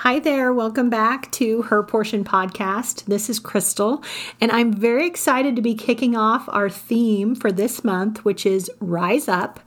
Hi there, welcome back to Her Portion Podcast. This is Crystal, and I'm very excited to be kicking off our theme for this month, which is Rise Up.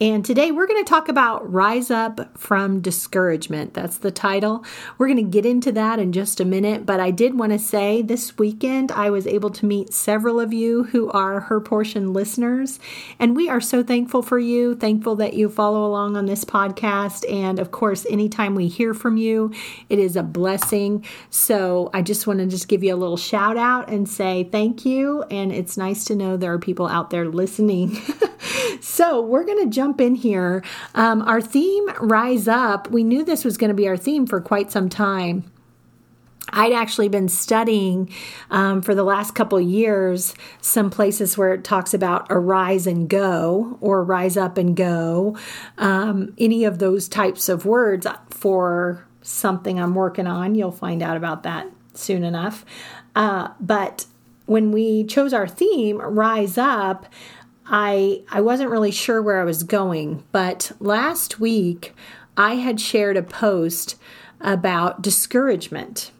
And today we're going to talk about Rise Up from Discouragement. That's the title. We're going to get into that in just a minute, but I did want to say this weekend I was able to meet several of you who are Her Portion listeners, and we are so thankful for you, thankful that you follow along on this podcast, and of course, anytime we hear from you, it is a blessing. So I just want to just give you a little shout out and say thank you. And it's nice to know there are people out there listening. so we're going to jump in here. Um, our theme, Rise Up, we knew this was going to be our theme for quite some time. I'd actually been studying um, for the last couple years some places where it talks about arise and go or rise up and go, um, any of those types of words for something I'm working on. You'll find out about that soon enough. Uh, but when we chose our theme, Rise Up, I I wasn't really sure where I was going, but last week I had shared a post about discouragement.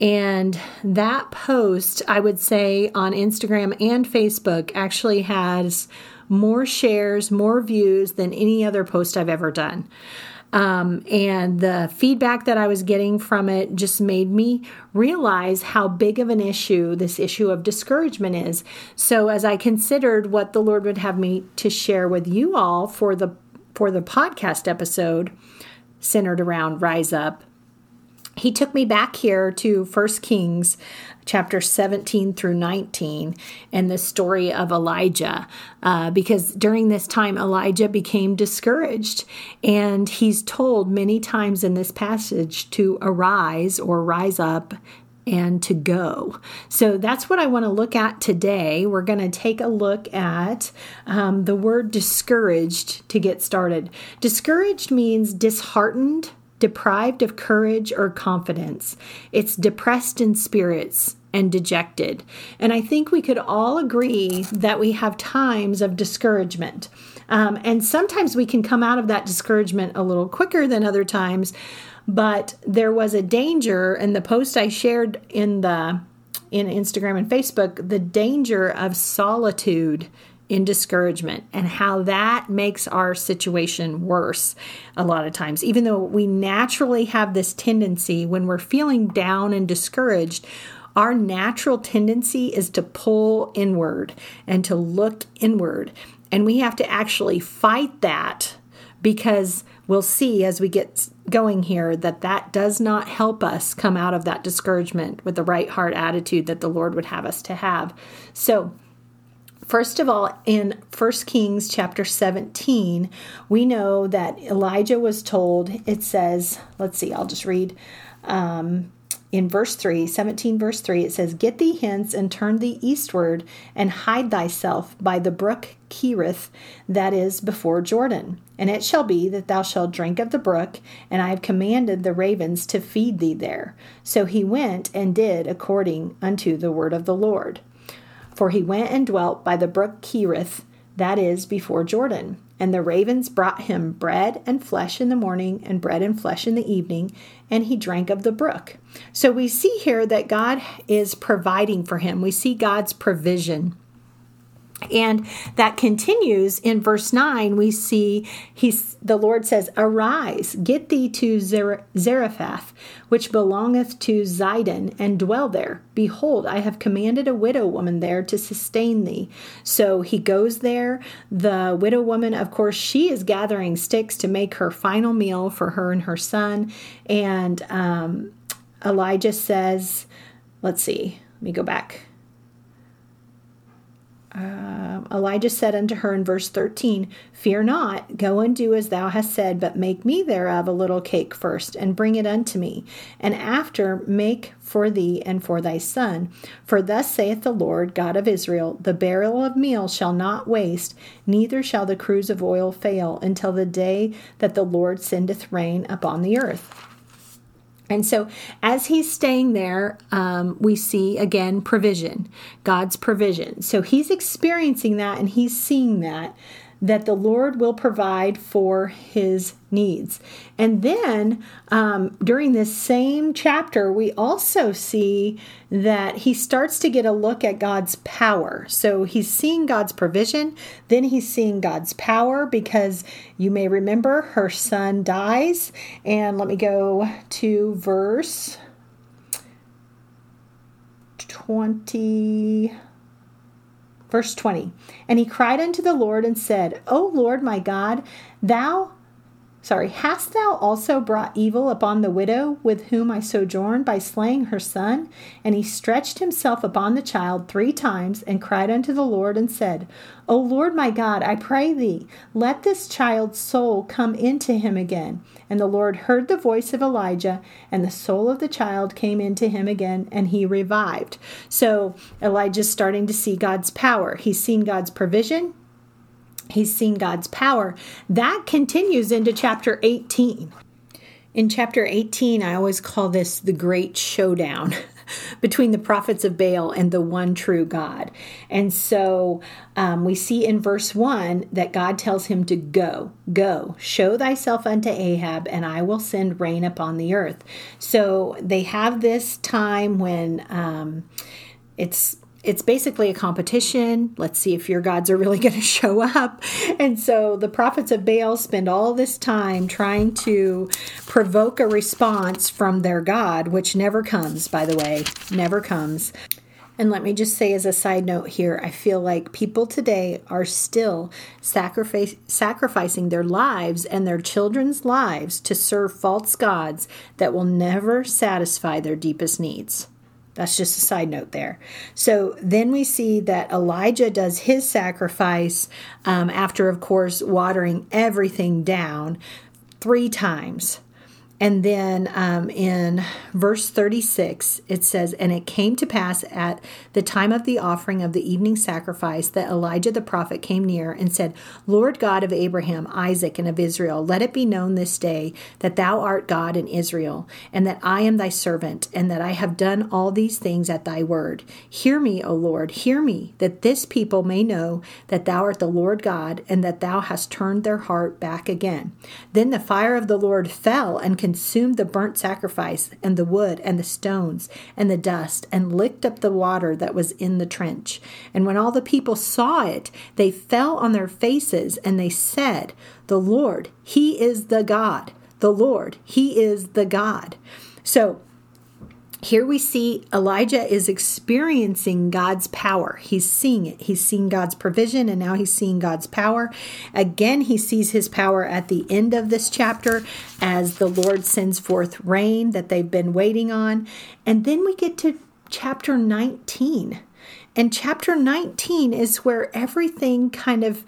And that post, I would say on Instagram and Facebook, actually has more shares, more views than any other post I've ever done. Um, and the feedback that I was getting from it just made me realize how big of an issue this issue of discouragement is. So as I considered what the Lord would have me to share with you all for the for the podcast episode centered around Rise Up, he took me back here to First Kings chapter 17 through 19 and the story of Elijah. Uh, because during this time, Elijah became discouraged. And he's told many times in this passage to arise or rise up and to go. So that's what I want to look at today. We're going to take a look at um, the word discouraged to get started. Discouraged means disheartened deprived of courage or confidence. It's depressed in spirits and dejected. And I think we could all agree that we have times of discouragement. Um, and sometimes we can come out of that discouragement a little quicker than other times. But there was a danger, and the post I shared in the in Instagram and Facebook, the danger of solitude in discouragement and how that makes our situation worse a lot of times. Even though we naturally have this tendency when we're feeling down and discouraged, our natural tendency is to pull inward and to look inward. And we have to actually fight that because we'll see as we get going here that that does not help us come out of that discouragement with the right heart attitude that the Lord would have us to have. So, First of all, in 1 Kings chapter 17, we know that Elijah was told, it says, let's see, I'll just read. Um, in verse 3, 17 verse 3, it says, Get thee hence and turn thee eastward and hide thyself by the brook Cherith that is before Jordan. And it shall be that thou shalt drink of the brook, and I have commanded the ravens to feed thee there. So he went and did according unto the word of the Lord. For he went and dwelt by the brook Cherith, that is, before Jordan. And the ravens brought him bread and flesh in the morning, and bread and flesh in the evening, and he drank of the brook. So we see here that God is providing for him. We see God's provision. And that continues in verse 9. We see he's, the Lord says, Arise, get thee to Zarephath, which belongeth to Zidon, and dwell there. Behold, I have commanded a widow woman there to sustain thee. So he goes there. The widow woman, of course, she is gathering sticks to make her final meal for her and her son. And um, Elijah says, Let's see, let me go back um, Elijah said unto her in verse 13, Fear not, go and do as thou hast said, but make me thereof a little cake first, and bring it unto me, and after make for thee and for thy son. For thus saith the Lord God of Israel The barrel of meal shall not waste, neither shall the cruse of oil fail, until the day that the Lord sendeth rain upon the earth. And so, as he's staying there, um, we see again provision, God's provision. So, he's experiencing that and he's seeing that that the Lord will provide for his needs. And then um, during this same chapter, we also see that he starts to get a look at God's power. So he's seeing God's provision, then he's seeing God's power because you may remember her son dies. And let me go to verse 20. Verse 20 And he cried unto the Lord and said, O Lord my God, thou sorry, hast thou also brought evil upon the widow with whom I sojourn by slaying her son? And he stretched himself upon the child three times and cried unto the Lord and said, O Lord my God, I pray thee, let this child's soul come into him again. And the Lord heard the voice of Elijah, and the soul of the child came into him again, and he revived. So Elijah's starting to see God's power. He's seen God's provision, He's seen God's power. That continues into chapter 18. In chapter 18, I always call this the great showdown between the prophets of Baal and the one true God. And so um, we see in verse 1 that God tells him to go, go, show thyself unto Ahab, and I will send rain upon the earth. So they have this time when um, it's it's basically a competition. Let's see if your gods are really going to show up. And so the prophets of Baal spend all this time trying to provoke a response from their God, which never comes, by the way, never comes. And let me just say as a side note here, I feel like people today are still sacrifice, sacrificing their lives and their children's lives to serve false gods that will never satisfy their deepest needs. That's just a side note there. So then we see that Elijah does his sacrifice um, after, of course, watering everything down three times. And then um, in verse 36, it says, And it came to pass at the time of the offering of the evening sacrifice that Elijah the prophet came near and said, Lord God of Abraham, Isaac, and of Israel, let it be known this day that thou art God in Israel, and that I am thy servant, and that I have done all these things at thy word. Hear me, O Lord, hear me, that this people may know that thou art the Lord God, and that thou hast turned their heart back again. Then the fire of the Lord fell and consumed the burnt sacrifice, and the wood, and the stones, and the dust, and licked up the water that was in the trench. And when all the people saw it, they fell on their faces, and they said, The Lord, He is the God. The Lord, He is the God. So, here we see Elijah is experiencing God's power. He's seeing it. He's seeing God's provision and now he's seeing God's power. Again, he sees his power at the end of this chapter as the Lord sends forth rain that they've been waiting on. And then we get to chapter 19. And chapter 19 is where everything kind of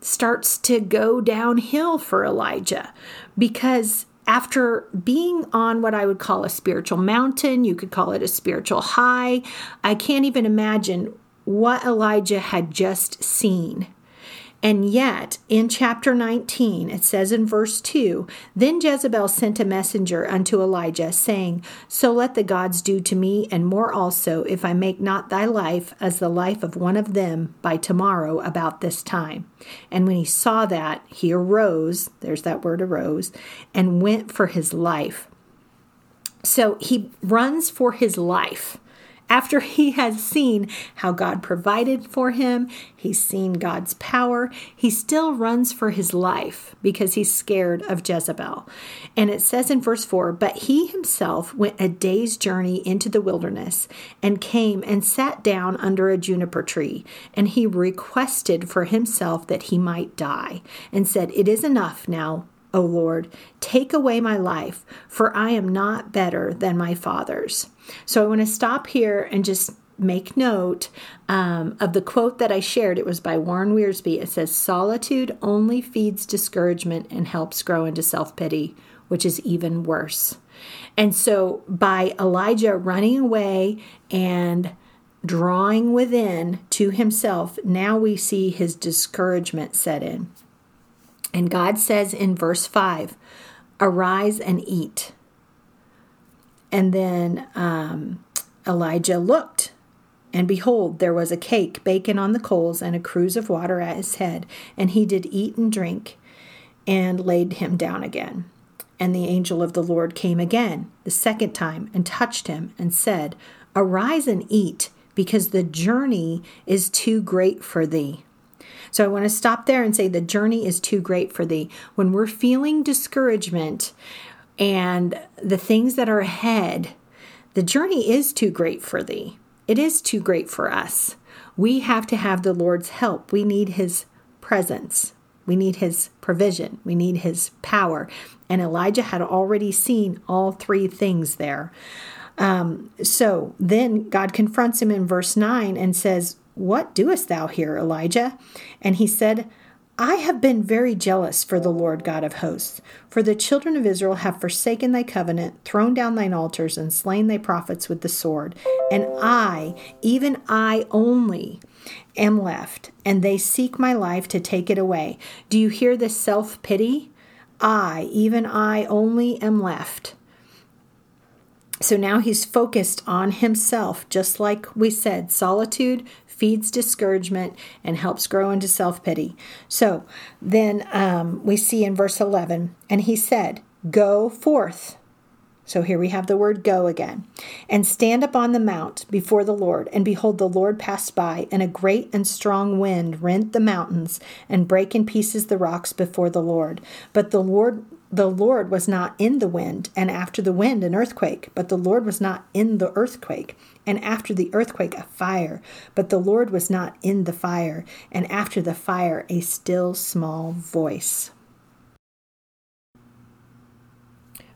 starts to go downhill for Elijah because after being on what I would call a spiritual mountain, you could call it a spiritual high, I can't even imagine what Elijah had just seen. And yet, in chapter 19, it says in verse 2 Then Jezebel sent a messenger unto Elijah, saying, So let the gods do to me, and more also, if I make not thy life as the life of one of them by tomorrow about this time. And when he saw that, he arose, there's that word arose, and went for his life. So he runs for his life after he has seen how God provided for him, he's seen God's power, he still runs for his life because he's scared of Jezebel. And it says in verse 4 But he himself went a day's journey into the wilderness and came and sat down under a juniper tree. And he requested for himself that he might die and said, It is enough now. O Lord, take away my life, for I am not better than my fathers. So I want to stop here and just make note um, of the quote that I shared. It was by Warren Wiersbe. It says, Solitude only feeds discouragement and helps grow into self pity, which is even worse. And so, by Elijah running away and drawing within to himself, now we see his discouragement set in. And God says in verse 5 Arise and eat. And then um, Elijah looked, and behold, there was a cake baking on the coals and a cruse of water at his head. And he did eat and drink and laid him down again. And the angel of the Lord came again, the second time, and touched him and said, Arise and eat, because the journey is too great for thee. So I want to stop there and say the journey is too great for thee. When we're feeling discouragement and the things that are ahead, the journey is too great for thee. It is too great for us. We have to have the Lord's help. We need his presence. We need his provision. We need his power. And Elijah had already seen all three things there. Um, so then God confronts him in verse 9 and says, what doest thou here, Elijah? And he said, I have been very jealous for the Lord God of hosts. For the children of Israel have forsaken thy covenant, thrown down thine altars, and slain thy prophets with the sword. And I, even I only, am left, and they seek my life to take it away. Do you hear this self pity? I, even I only, am left. So now he's focused on himself, just like we said solitude, feeds discouragement, and helps grow into self pity. So then um, we see in verse 11, and he said, Go forth. So here we have the word go again. And stand upon the mount before the Lord. And behold, the Lord passed by, and a great and strong wind rent the mountains and brake in pieces the rocks before the Lord. But the Lord the Lord was not in the wind, and after the wind, an earthquake. But the Lord was not in the earthquake, and after the earthquake, a fire. But the Lord was not in the fire, and after the fire, a still small voice.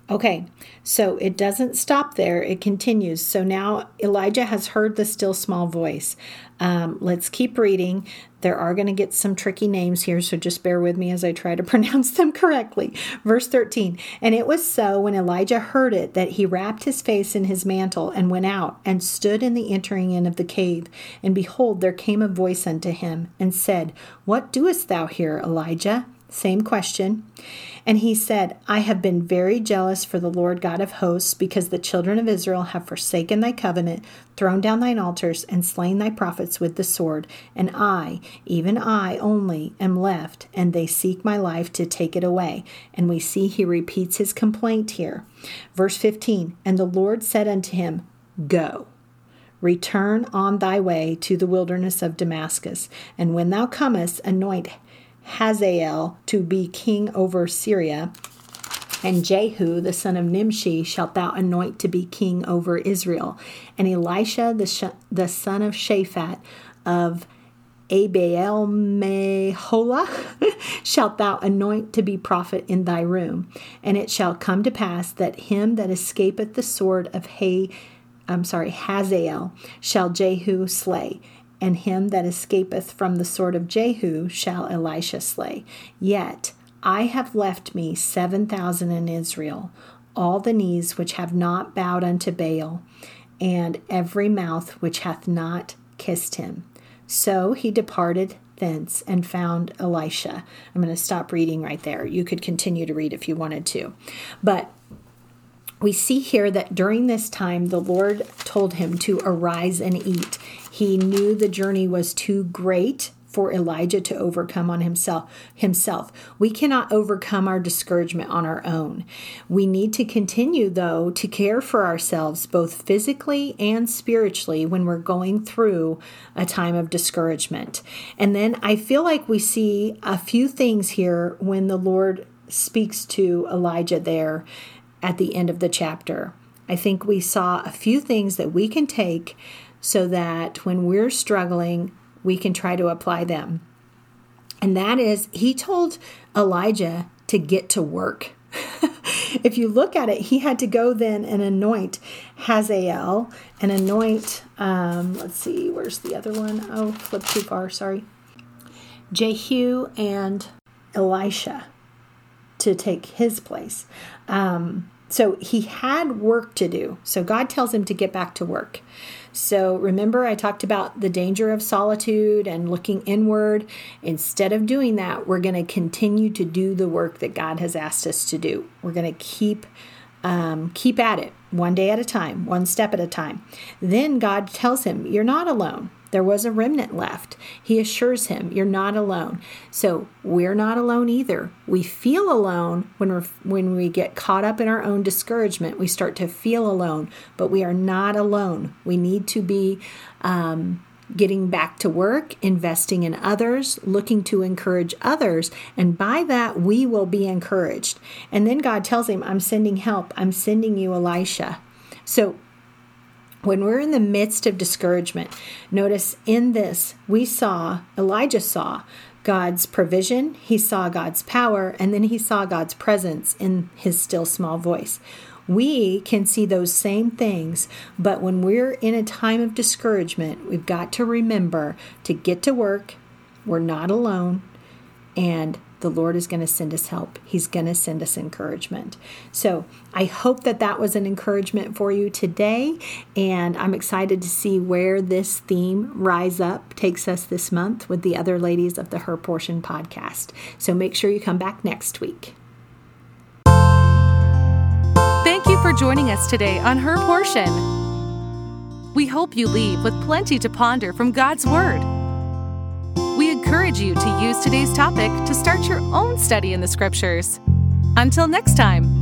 Okay, so it doesn't stop there, it continues. So now Elijah has heard the still small voice. Um, let's keep reading. There are going to get some tricky names here, so just bear with me as I try to pronounce them correctly. Verse 13 And it was so when Elijah heard it that he wrapped his face in his mantle and went out and stood in the entering in of the cave. And behold, there came a voice unto him and said, What doest thou here, Elijah? Same question. And he said, I have been very jealous for the Lord God of hosts, because the children of Israel have forsaken thy covenant, thrown down thine altars, and slain thy prophets with the sword. And I, even I only, am left, and they seek my life to take it away. And we see he repeats his complaint here. Verse 15 And the Lord said unto him, Go. Return on thy way to the wilderness of Damascus, and when thou comest, anoint Hazael to be king over Syria, and Jehu, the son of Nimshi, shalt thou anoint to be king over Israel. And Elisha, the, sh- the son of Shaphat of Abel Meholah, shalt thou anoint to be prophet in thy room. And it shall come to pass that him that escapeth the sword of Hay, I'm sorry, Hazael, shall Jehu slay and him that escapeth from the sword of Jehu shall Elisha slay. Yet I have left me seven thousand in Israel, all the knees which have not bowed unto Baal, and every mouth which hath not kissed him. So he departed thence and found Elisha. I'm going to stop reading right there. You could continue to read if you wanted to. But we see here that during this time the Lord told him to arise and eat. He knew the journey was too great for Elijah to overcome on himself himself. We cannot overcome our discouragement on our own. We need to continue though to care for ourselves both physically and spiritually when we're going through a time of discouragement. And then I feel like we see a few things here when the Lord speaks to Elijah there at the end of the chapter. I think we saw a few things that we can take so that when we're struggling, we can try to apply them. And that is, he told Elijah to get to work. if you look at it, he had to go then and anoint Hazael and anoint, um, let's see, where's the other one? Oh, flip too far, sorry. Jehu and Elisha to take his place. Um, so he had work to do. So God tells him to get back to work. So remember, I talked about the danger of solitude and looking inward. Instead of doing that, we're going to continue to do the work that God has asked us to do. We're going to keep um, keep at it one day at a time, one step at a time. Then God tells him, You're not alone. There was a remnant left. He assures him, You're not alone. So we're not alone either. We feel alone when, we're, when we get caught up in our own discouragement. We start to feel alone, but we are not alone. We need to be. Um, getting back to work, investing in others, looking to encourage others, and by that we will be encouraged. And then God tells him, I'm sending help, I'm sending you Elisha. So when we're in the midst of discouragement, notice in this, we saw, Elijah saw God's provision, he saw God's power, and then he saw God's presence in his still small voice. We can see those same things, but when we're in a time of discouragement, we've got to remember to get to work. We're not alone, and the Lord is going to send us help. He's going to send us encouragement. So I hope that that was an encouragement for you today. And I'm excited to see where this theme, Rise Up, takes us this month with the other ladies of the Her Portion podcast. So make sure you come back next week. You for joining us today on Her Portion. We hope you leave with plenty to ponder from God's Word. We encourage you to use today's topic to start your own study in the Scriptures. Until next time.